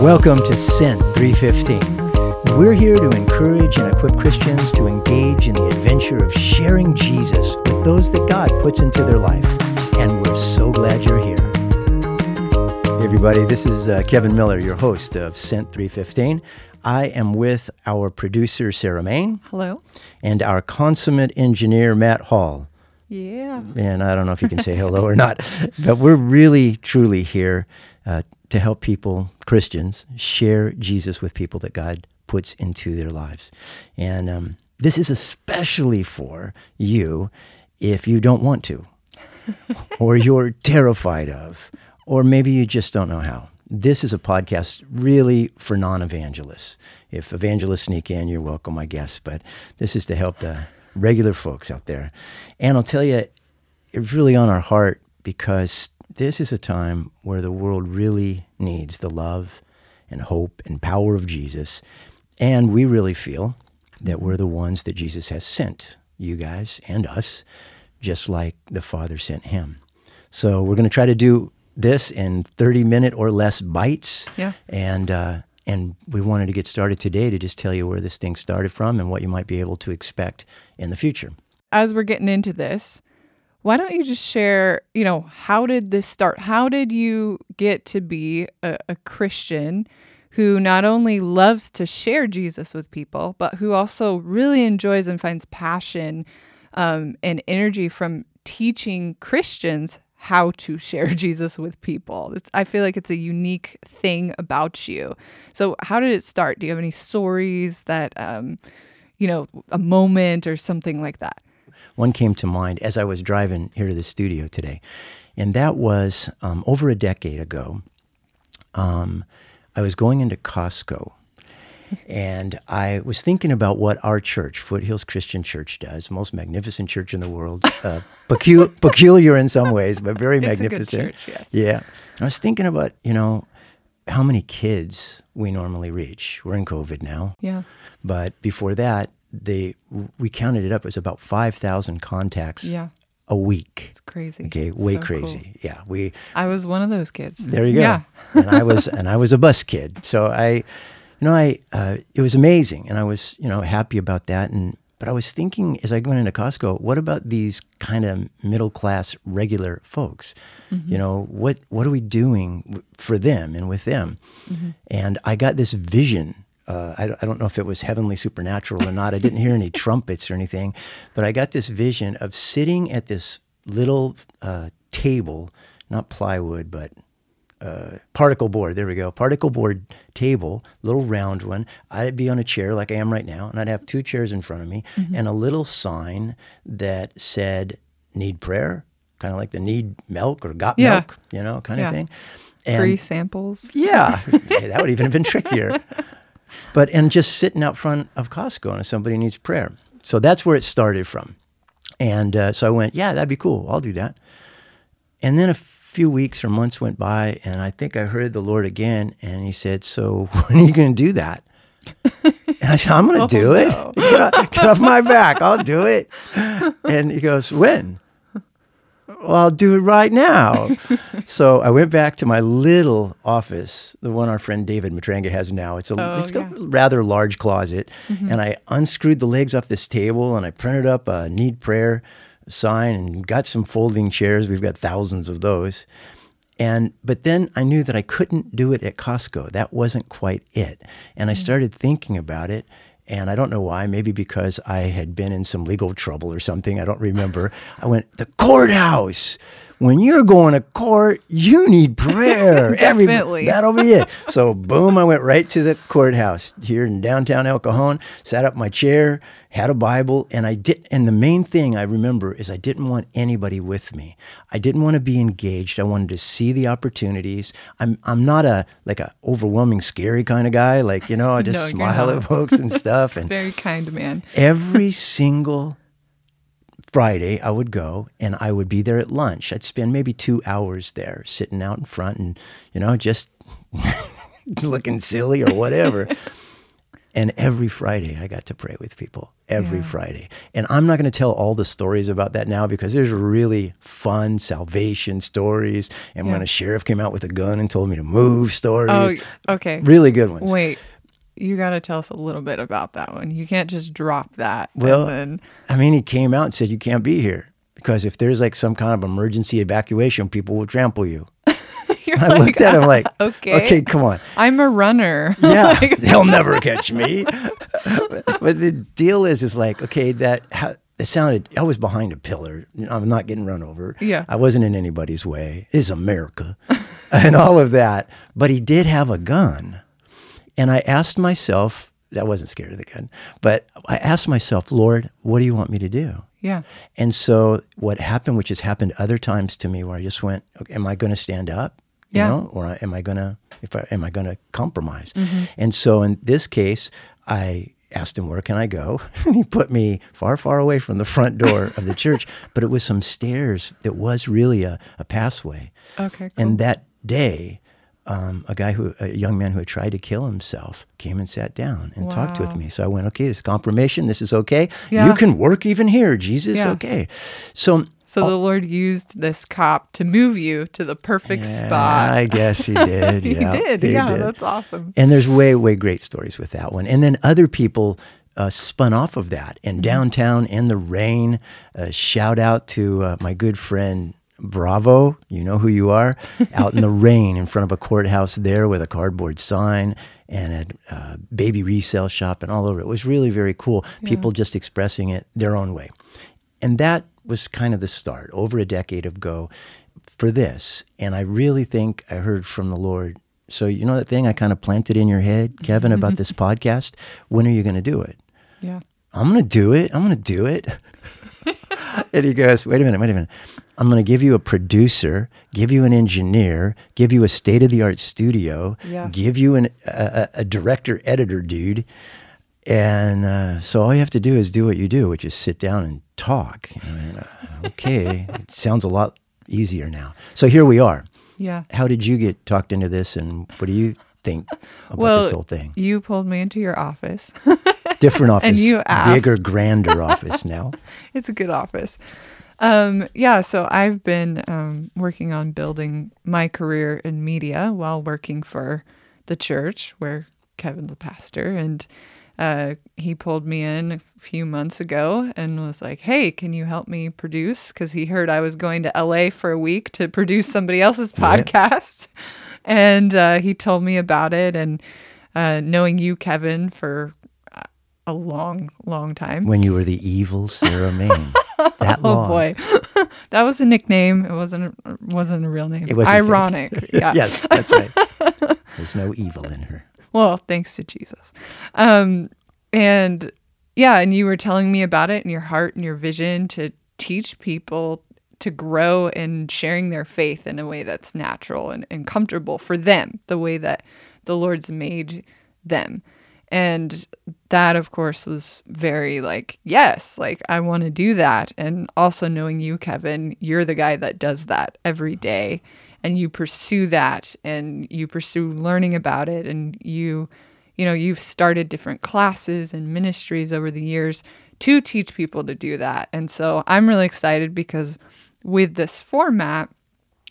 Welcome to Sent 315. We're here to encourage and equip Christians to engage in the adventure of sharing Jesus with those that God puts into their life. And we're so glad you're here. Hey, everybody, this is uh, Kevin Miller, your host of Sent 315. I am with our producer, Sarah Main, Hello. and our consummate engineer, Matt Hall. Yeah. And I don't know if you can say hello or not, but we're really, truly here uh, to help people, Christians, share Jesus with people that God puts into their lives. And um, this is especially for you if you don't want to, or you're terrified of, or maybe you just don't know how. This is a podcast really for non evangelists. If evangelists sneak in, you're welcome, I guess, but this is to help the regular folks out there. And I'll tell you, it's really on our heart because this is a time where the world really needs the love and hope and power of Jesus. And we really feel that we're the ones that Jesus has sent, you guys and us, just like the Father sent him. So we're going to try to do this in 30 minute or less bites. Yeah. And, uh, and we wanted to get started today to just tell you where this thing started from and what you might be able to expect in the future. As we're getting into this, why don't you just share, you know, how did this start? How did you get to be a, a Christian who not only loves to share Jesus with people, but who also really enjoys and finds passion um, and energy from teaching Christians how to share Jesus with people. It's, I feel like it's a unique thing about you. So, how did it start? Do you have any stories that, um, you know, a moment or something like that? One came to mind as I was driving here to the studio today, and that was um, over a decade ago. Um, I was going into Costco, and I was thinking about what our church, Foothills Christian Church, does. Most magnificent church in the world, uh, pecu- peculiar in some ways, but very It's magnificent. church, yes. Yeah, and I was thinking about you know how many kids we normally reach. We're in COVID now. Yeah. But before that, they we counted it up. It was about five thousand contacts Yeah. a week. It's crazy. Okay, way So cool. crazy. Yeah, we I was one of those kids. there you go. Yeah. and I was and I was a bus kid, so I, you know, I uh, it was amazing, and I was you know happy about that. And but I was thinking as I went into Costco, what about these kind of middle class regular folks? Mm-hmm. You know, what what are we doing for them and with them? Mm-hmm. And I got this vision. Uh, I, don't- I don't know if it was heavenly supernatural or not. I didn't hear any trumpets or anything, but I got this vision of sitting at this little uh, table, not plywood, but uh, particle board. There we go. Particle board table, little round one. I'd be on a chair like I am right now, and I'd have two chairs in front of me and a little sign that said "Need prayer," kind of like the "Need milk" or "Got Yeah. milk," you know, kind Yeah. of thing. Free samples. Yeah, that would even have been trickier. But and just sitting out front of Costco and if somebody needs prayer. So that's where it started from. And uh, so I went, yeah, that'd be cool. I'll do that. And then a few weeks or months went by, and I think I heard the Lord again, and He said, "So when are you going to do that?" And I said, "I'm going to do it. no. Get, off, get off my back. I'll do it." And He goes, "When?" Well, I'll do it right now. so I went back to my little office, the one our friend David Matranga has now. It's a, Oh, it's yeah. Mm-hmm. rather large closet. And I unscrewed the legs off this table and I printed up a need prayer sign and got some folding chairs. We've got thousands of those. And but then I knew that I couldn't do it at Costco. That wasn't quite it. And I started thinking about it. And I don't know why, maybe because I had been in some legal trouble or something. I don't remember. I went, the courthouse. When you're going to court, you need prayer. Every- Definitely. that'll be it. So, boom, I went right to the courthouse here in downtown El Cajon, sat up my chair, had a Bible, and I did. And the main thing I remember is I didn't want anybody with me. I didn't want to be engaged. I wanted to see the opportunities. I'm I'm not a like a overwhelming, scary kind of guy. Like you know, I just No, smile at folks and stuff. And Very kind man. every single Friday, I would go and I would be there at lunch. I'd spend maybe two hours there sitting out in front and, you know, just looking silly or whatever. and every Friday, I got to pray with people. every Yeah. Friday. And I'm not going to tell all the stories about that now because there's really fun salvation stories. And when a sheriff came out with a gun and told me to move stories, Oh, okay. really good ones. Wait, you got to tell us a little bit about that one. You can't just drop that. and Well, then- I mean, he came out and said, You can't be here because if there's like some kind of emergency evacuation, people will trample you. you're I like, looked at him like, okay. Okay, come on. I'm a runner. Yeah, they'll never catch me. but the deal is, is like, okay, that how, it sounded. I was behind a pillar. I'm not getting run over. Yeah. I wasn't in anybody's way. It's America, and all of that. But he did have a gun, and I asked myself. I wasn't scared of the gun, but I asked myself, Lord, what do you want me to do? yeah. And so what happened, which has happened other times to me, where I just went, okay, "Am I going to stand up? You Yeah. know, or am I going to if I, am I going to compromise?" Mm-hmm. And so in this case, I asked him, "Where can I go?" And he put me far, far away from the front door of the church, but it was some stairs. that was really a, a passway. Okay. Cool. And that day, um, a guy who, a young man who had tried to kill himself, came and sat down and talked with me. So I went, okay, this is confirmation. This is okay. Yeah. You can work even here, Jesus. Yeah. Okay. So, so the Lord used this cop to move you to the perfect yeah, spot. I guess he did. he yeah, did. he yeah, did. that's awesome. And there's way, way great stories with that one. And then other people uh, spun off of that. Mm-hmm. And downtown in the rain, uh, shout out to uh, my good friend Bravo, you know who you are, out in the rain in front of a courthouse there with a cardboard sign and a uh, baby resale shop and all over. It was really very cool. People just expressing it their own way. And that was kind of the start over a decade ago for this. And I really think I heard from the Lord. So, you know that thing I kind of planted in your head, Kevin, about this podcast? When are you going to do it? Yeah. I'm going to do it. I'm going to do it. and he goes, wait a minute, wait a minute. I'm going to give you a producer, give you an engineer, give you a state of the art studio, Yeah. give you an, a, a- director editor dude. And uh, so all you have to do is do what you do, which is sit down and talk. And, uh, okay, it sounds a lot easier now. So here we are. Yeah. How did you get talked into this, and what do you think about Well, this whole thing? you pulled me into your office. Different office, you asked. bigger, grander office now. it's a good office. Um, yeah, so I've been um, working on building my career in media while working for the church where Kevin's a pastor. And uh, he pulled me in a few months ago and was like, hey, can you help me produce? Because he heard I was going to LA for a week to produce somebody else's Yeah. podcast. And uh, he told me about it. And uh, knowing you, Kevin, for a long, long time. when you were the evil Sarah Maine. That Oh long. boy, that was a nickname. It wasn't a, wasn't a real name. It wasn't ironic. Yeah. yes, that's right. There's no evil in her. Well, thanks to Jesus. Um, and yeah, and you were telling me about it and your heart and your vision to teach people to grow in sharing their faith in a way that's natural and, and comfortable for them, the way that the Lord's made them. And that, of course, was very like, yes, like I want to do that. And also knowing you, Kevin, you're the guy that does that every day. And you pursue that and you pursue learning about it. And you, you know, you've started different classes and ministries over the years to teach people to do that. And so I'm really excited because with this format,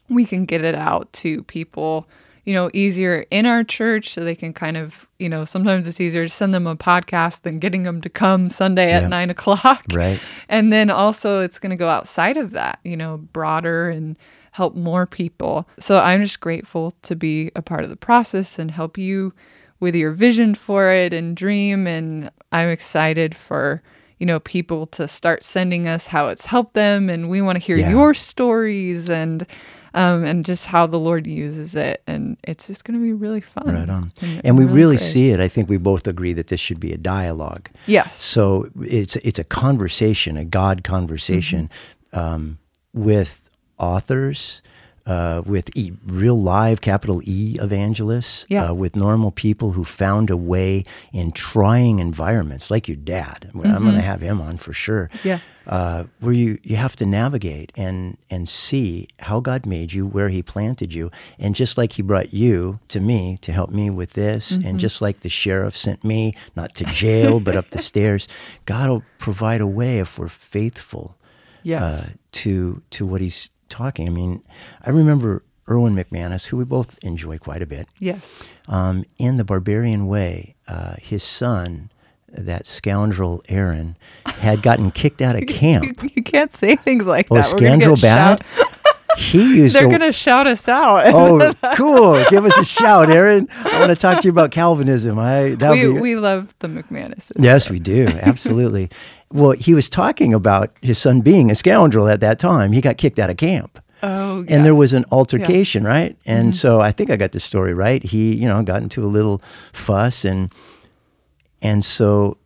we can get it out to people you know easier in our church so they can kind of you know sometimes it's easier to send them a podcast than getting them to come sunday at Yeah. nine o'clock Right. and then also it's going to go outside of that you know broader and help more people so i'm just grateful to be a part of the process and help you with your vision for it and dream and i'm excited for you know people to start sending us how it's helped them and we want to hear Yeah. your stories and um, and just how the Lord uses it, and it's just going to be really fun. Right on. and, And we really see it. I think we both agree that this should be a dialogue. yes, So it's it's a conversation, a God conversation Mm-hmm. um, with authors, uh, with e- real live capital E evangelists, Yeah. uh, with normal people who found a way in trying environments, like your dad. I'm going to have him on for sure. Yeah. Uh, where you, you have to navigate and, and see how God made you, where He planted you. And just like He brought you to me to help me with this, and just like the sheriff sent me, not to jail, but up the stairs, God will provide a way if we're faithful Yes. uh, to to what he's talking. I mean, I remember Erwin McManus, who we both enjoy quite a bit. yes. Um, in the Barbarian Way, uh, his son, that scoundrel Aaron, had gotten kicked out of camp. you can't say things like Oh, that. Gonna scoundrel bad. He used They're to. going to shout us out. Oh, cool! Give us a shout, Aaron. I want to talk to you about Calvinism. I that we, be we love the McManuses. Yes, we do. Absolutely. well, he was talking about his son being a scoundrel at that time. He got kicked out of camp. Oh, And there was an altercation, right? And so I think I got the story right. He, you know, got into a little fuss and and so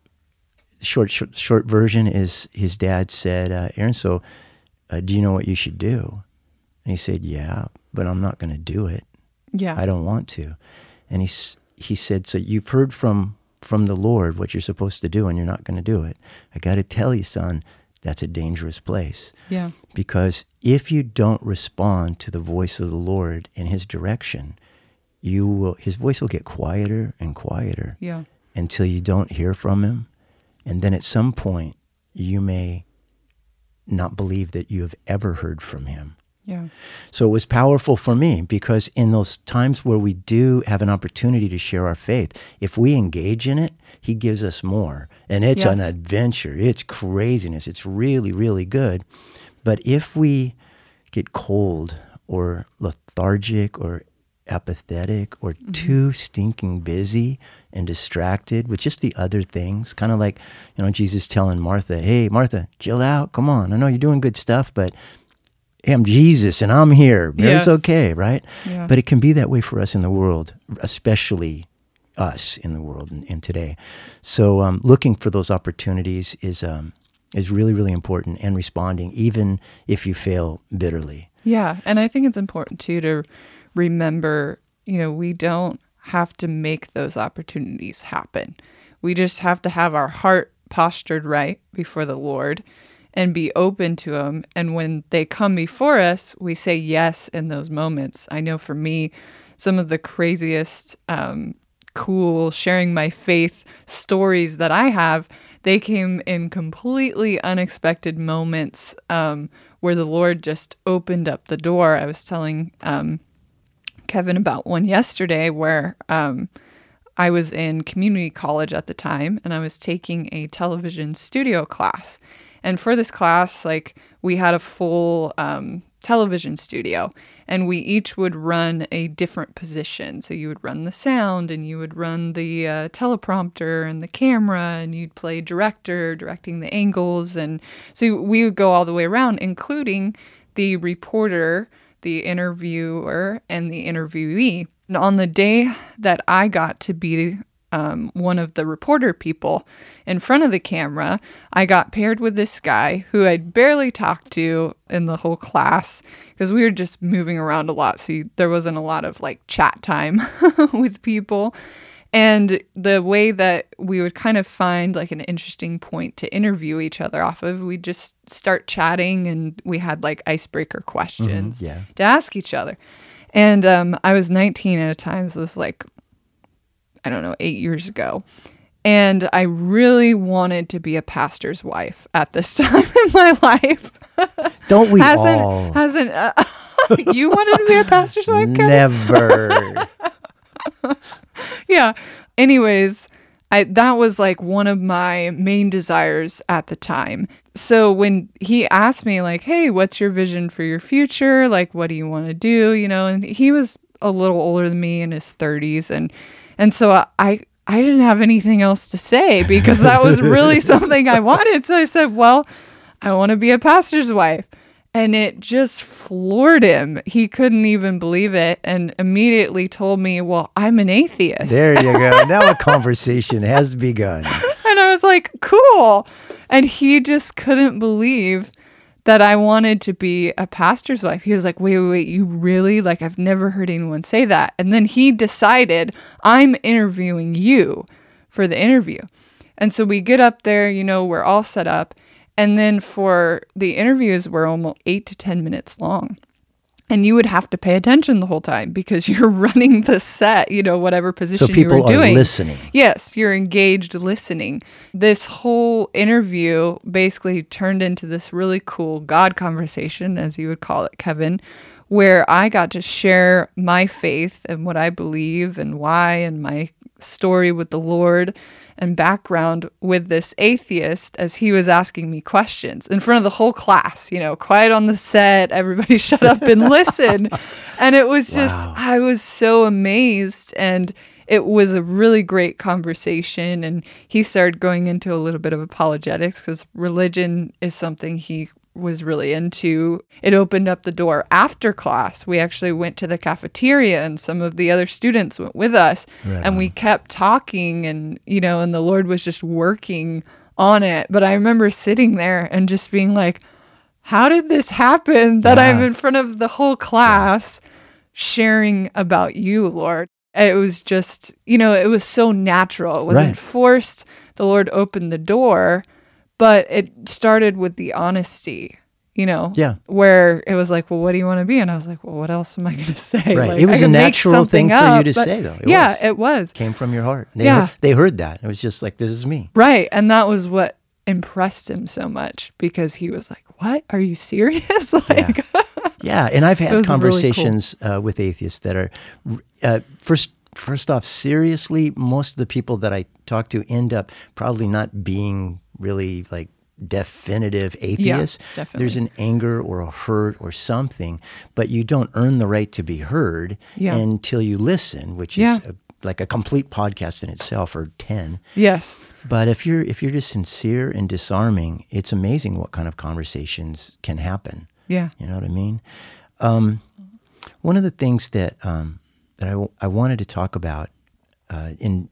short short, short version is his dad said, uh, "Aaron, so uh, do you know what you should do?" And he said, "Yeah, but I'm not going to do it. Yeah. I don't want to." And he he said, "So you've heard from from the Lord what you're supposed to do, and you're not going to do it. I got to tell you, son, that's a dangerous place." yeah. Because if you don't respond to the voice of the Lord in his direction, you will his voice will get quieter and quieter Yeah. until you don't hear from him. And then at some point you may not believe that you have ever heard from him. Yeah. So it was powerful for me because in those times where we do have an opportunity to share our faith, if we engage in it, he gives us more. And it's an adventure. It's craziness. It's really, really good. But if we get cold or lethargic or apathetic or mm-hmm. too stinking busy and distracted with just the other things, kind of like, you know, Jesus telling Martha, hey, Martha, chill out. Come on. I know you're doing good stuff, but hey, I'm Jesus and I'm here. It's Yes. okay, right? Yeah. But it can be that way for us in the world, especially us in the world and, and today. So um, looking for those opportunities is um, is really really important, and responding even if you fail bitterly. Yeah, and I think it's important too to remember, you know, we don't have to make those opportunities happen. We just have to have our heart postured right before the Lord and be open to them. And when they come before us, we say yes in those moments. I know for me, some of the craziest, um, cool sharing my faith stories that I have, they came in completely unexpected moments um, where the Lord just opened up the door. I was telling um, Kevin about one yesterday where um, I was in community college at the time and I was taking a television studio class. And for this class, like we had a full um, television studio and we each would run a different position. So you would run the sound and you would run the uh, teleprompter and the camera and you'd play director, directing the angles. And so we would go all the way around, including the reporter, the interviewer, and the interviewee. And on the day that I got to be um, one of the reporter people in front of the camera, I got paired with this guy who I'd barely talked to in the whole class because we were just moving around a lot. So you, there wasn't a lot of like chat time with people. And the way that we would kind of find like an interesting point to interview each other off of, we'd just start chatting and we had like icebreaker questions yeah. to ask each other. And um, I was 19 at a time, so this was like, I don't know, eight years ago. And I really wanted to be a pastor's wife at this time in my life. Don't we hasn't all? hasn't uh, you wanted to be a pastor's wife, Kevin? Never. yeah. Anyways, I that was like one of my main desires at the time. So when he asked me like, "Hey, what's your vision for your future? Like what do you want to do?" you know, and he was a little older than me in his 30s and and so I I didn't have anything else to say because that was really something I wanted. So I said, "Well, I want to be a pastor's wife." And it just floored him. He couldn't even believe it and immediately told me, Well, I'm an atheist. there you go. Now a conversation has begun. And I was like, Cool. And he just couldn't believe that I wanted to be a pastor's wife. He was like, wait, wait, wait, you really? Like, I've never heard anyone say that. And then he decided, I'm interviewing you for the interview. And so we get up there, you know, we're all set up. And then for the interviews, we're almost eight to 10 minutes long. And you would have to pay attention the whole time because you're running the set, you know, whatever position you're doing. So people you were are doing. listening. Yes, you're engaged listening. This whole interview basically turned into this really cool God conversation, as you would call it, Kevin, where I got to share my faith and what I believe and why and my story with the Lord and background with this atheist as he was asking me questions in front of the whole class, you know, quiet on the set, everybody shut up and listen. And it was just, Wow. I was so amazed and it was a really great conversation and he started going into a little bit of apologetics because religion is something he was really into. It opened up the door after class. We actually went to the cafeteria and some of the other students went with us Right and we kept talking and you know and the Lord was just working on it. But I remember sitting there and just being like how did this happen that I'm in front of the whole class sharing about you, Lord? It was just, you know, it was so natural. It wasn't Right. forced. The Lord opened the door, but it started with the honesty, you know? Yeah. Where it was like, well, what do you want to be? And I was like, well, what else am I going to say? Right. Like, It was a natural thing for you to say, though. It yeah, was. it was. Came from your heart. They Yeah. Heard, they heard that. It was just like, this is me. Right. And that was what impressed him so much because he was like, what? Are you serious? like, Yeah, and I've had was really cool. conversations uh, with atheists that are uh, first. First off, seriously, most of the people that I talk to end up probably not being really like definitive atheists. There's an anger or a hurt or something, but you don't earn the right to be heard Yeah. until you listen, which Yeah. is a, like a complete podcast in itself or 10. yes. But if you're if you're just sincere and disarming, it's amazing what kind of conversations can happen. Yeah. You know what I mean? Um, one of the things that um, that I, w- I wanted to talk about uh, in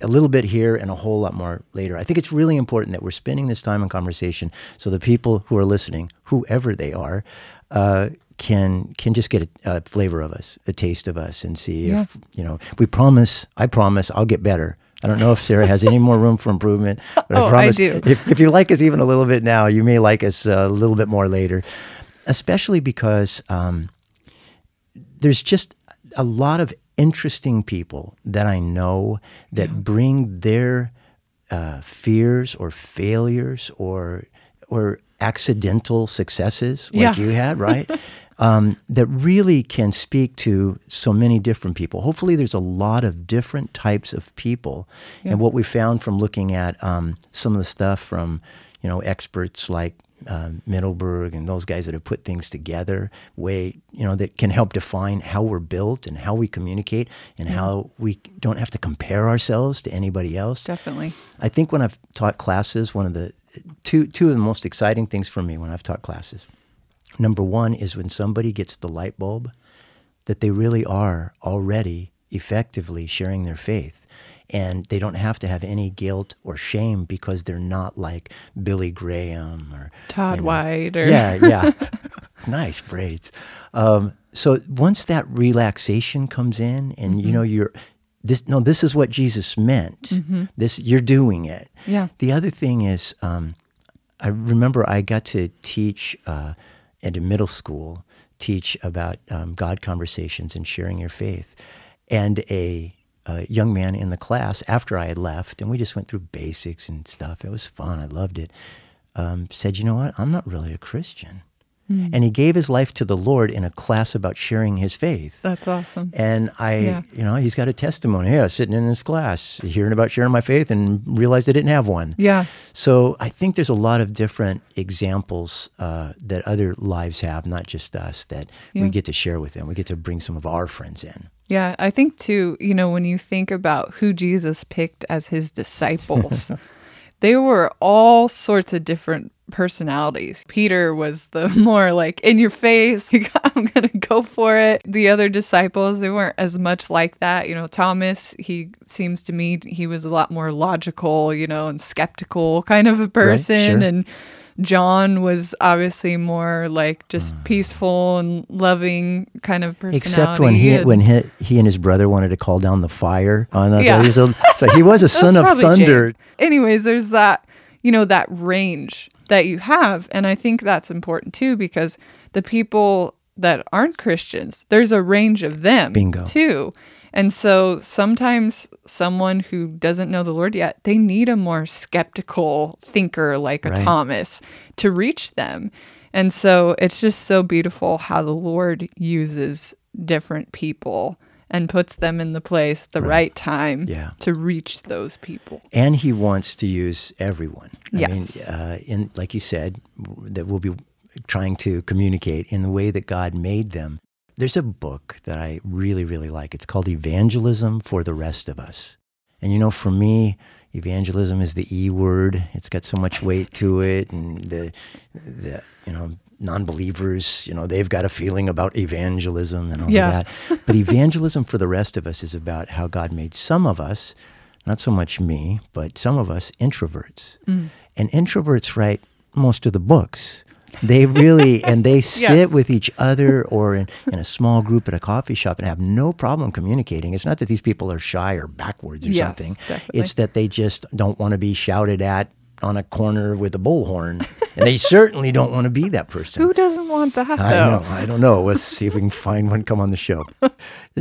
a little bit here and a whole lot more later. I think it's really important that we're spending this time in conversation so the people who are listening, whoever they are, uh, can can just get a, a flavor of us, a taste of us, and see Yeah. if you know. We promise. I promise. I'll get better. I don't know if Sarah has any more room for improvement, but Oh, I I promise. do. If, if you like us even a little bit now, you may like us a little bit more later, especially because um, there's just a lot of interesting people that I know that bring their uh, fears or failures or or accidental successes like Yeah. you had, right? um, that really can speak to so many different people. Hopefully, there's a lot of different types of people, and what we found from looking at um, some of the stuff from you know experts like um, Mittelberg and those guys that have put things together, way you know that can help define how we're built and how we communicate and how we don't have to compare ourselves to anybody else. Definitely. I think when I've taught classes, one of the two two of the most exciting things for me when I've taught classes, number one is when somebody gets the light bulb that they really are already effectively sharing their faith. And they don't have to have any guilt or shame because they're not like Billy Graham or Todd you know. White or Yeah, yeah. nice braids. Um, so once that relaxation comes in, and you Mm-hmm. know you're this. No, this is what Jesus meant. This you're doing it. Yeah. The other thing is, um, I remember I got to teach uh, at a middle school, teach about um, God conversations and sharing your faith, and a, a young man in the class after I had left, and we just went through basics and stuff. It was fun. I loved it. Um, said, you know what? I'm not really a Christian. And he gave his life to the Lord in a class about sharing his faith. That's awesome. And I, Yeah. you know, he's got a testimony. Yeah, sitting in this class, hearing about sharing my faith, and realized I didn't have one. Yeah. So I think there's a lot of different examples uh, that other lives have, not just us, that Yeah. we get to share with them. We get to bring some of our friends in. Yeah, I think too, you know, when you think about who Jesus picked as his disciples, they were all sorts of different personalities. Peter was the more like in your face, like, I'm going to go for it. The other disciples, they weren't as much like that. You know, Thomas, he seems to me he was a lot more logical, you know, and skeptical kind of a person sure. and John was obviously more like just hmm. peaceful and loving kind of personality. Except when he and- when he, he and his brother wanted to call down the fire on the Yeah. so, so he was a son of thunder. Jake. Anyways, there's that, you know, that range that you have. And I think that's important too, because the people that aren't Christians, there's a range of them Bingo. too. And so sometimes someone who doesn't know the Lord yet, they need a more skeptical thinker like a Right. Thomas to reach them. And so it's just so beautiful how the Lord uses different people and puts them in the place, the right, time Yeah. to reach those people. and he wants to use everyone. I Yes. mean, uh, in like you said, that we'll be trying to communicate in the way that God made them. There's a book that I really, really like. It's called Evangelism for the Rest of Us. And you know, for me, evangelism is the E word. It's got so much weight to it, and the, the you know, non-believers, you know, they've got a feeling about evangelism and all Yeah. of that. But evangelism for the rest of us is about how God made some of us, not so much me, but some of us introverts. Mm. And introverts write most of the books. They really, and they sit Yes. with each other or in, in a small group at a coffee shop and have no problem communicating. It's not that these people are shy or backwards or Yes, something. definitely. It's that they just don't want to be shouted at on a corner with a bullhorn. and they certainly don't want to be that person. Who doesn't want that I though? know. I don't know. Let's see if we can find one come on the show. Uh,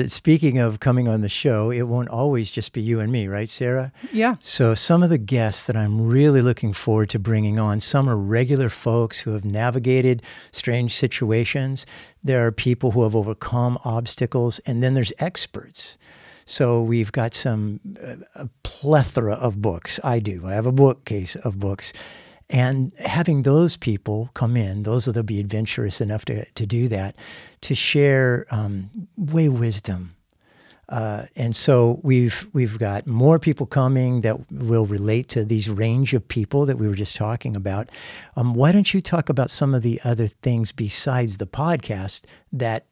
speaking of coming on the show, it won't always just be you and me, right, Sarah? Yeah. So, some of the guests that I'm really looking forward to bringing on, some are regular folks who have navigated strange situations. There are people who have overcome obstacles, and then there's experts. So, we've got some uh, a plethora of books. I do. I have a bookcase of books. And having those people come in, those that'll be adventurous enough to, to do that, to share um, way wisdom, uh, and so we've we've got more people coming that will relate to these range of people that we were just talking about. Um, why don't you talk about some of the other things besides the podcast that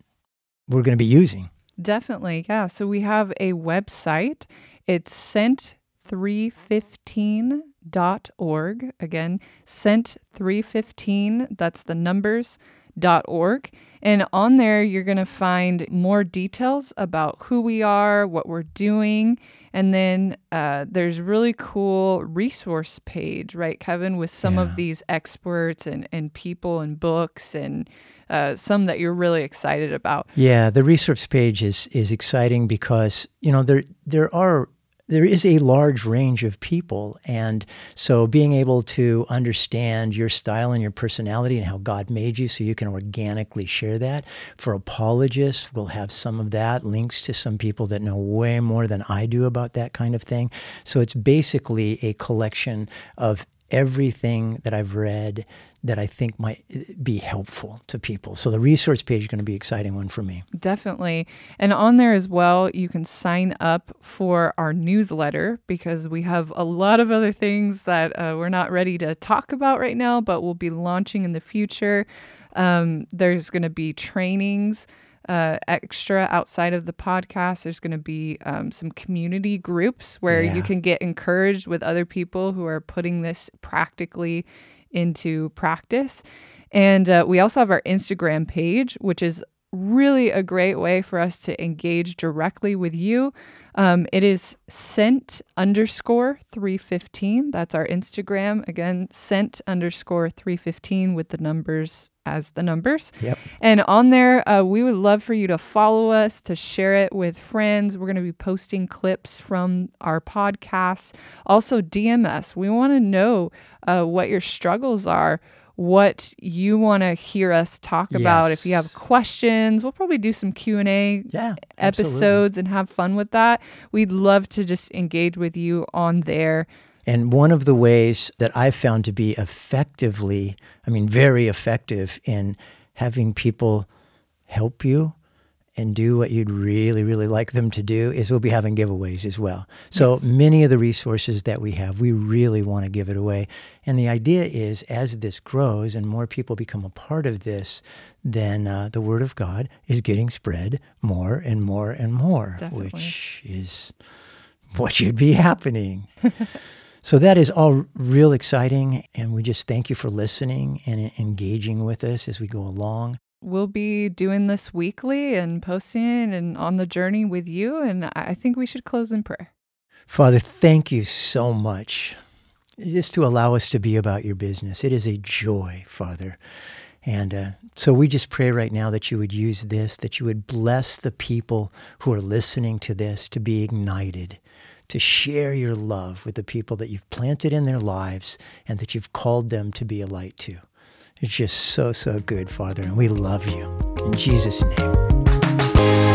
we're going to be using? Definitely. Yeah. So we have a website. It's sent315.org. Again, sent315, that's the numbers, dot org. And on there, you're going to find more details about who we are, what we're doing. And then uh, there's really cool resource page, right, Kevin, with some Yeah. of these experts and, and people and books and uh, some that you're really excited about. Yeah, the resource page is is exciting because you know there there are there is a large range of people, and so being able to understand your style and your personality and how God made you, so you can organically share that. For apologists, we'll have some of that links to some people that know way more than I do about that kind of thing. So it's basically a collection of everything that I've read that I think might uh, be helpful to people. So the resource page is going to be an exciting one for me. Definitely. And on there as well, you can sign up for our newsletter because we have a lot of other things that uh, we're not ready to talk about right now, but we'll be launching in the future. Um, there's going to be trainings. Uh, extra outside of the podcast, there's going to be um, some community groups where Yeah. you can get encouraged with other people who are putting this practically into practice. And uh, we also have our Instagram page, which is really a great way for us to engage directly with you. Um, it is sent underscore 315. That's our Instagram. Again, sent underscore 315 with the numbers as the numbers. Yep. And on there, uh, we would love for you to follow us, to share it with friends. We're going to be posting clips from our podcasts. Also, DM us. We want to know uh, what your struggles are, what you want to hear us talk about. If you have questions, we'll probably do some Q and A Yeah. absolutely. episodes and have fun with that. We'd love to just engage with you on there. And one of the ways that I've found to be effectively, I mean, very effective in having people help you and do what you'd really, really like them to do is we'll be having giveaways as well. So Yes. many of the resources that we have, we really want to give it away. And the idea is as this grows and more people become a part of this, then uh, the word of God is getting spread more and more and more, Definitely. which is what should be happening. So that is all real exciting. And we just thank you for listening and engaging with us as we go along. We'll be doing this weekly and posting and on the journey with you. And I think we should close in prayer. Father, thank you so much just to allow us to be about your business. It is a joy, Father. And uh, so we just pray right now that you would use this, that you would bless the people who are listening to this to be ignited, to share your love with the people that you've planted in their lives and that you've called them to be a light to. It's just so, so good, Father, and we love you. In Jesus' name.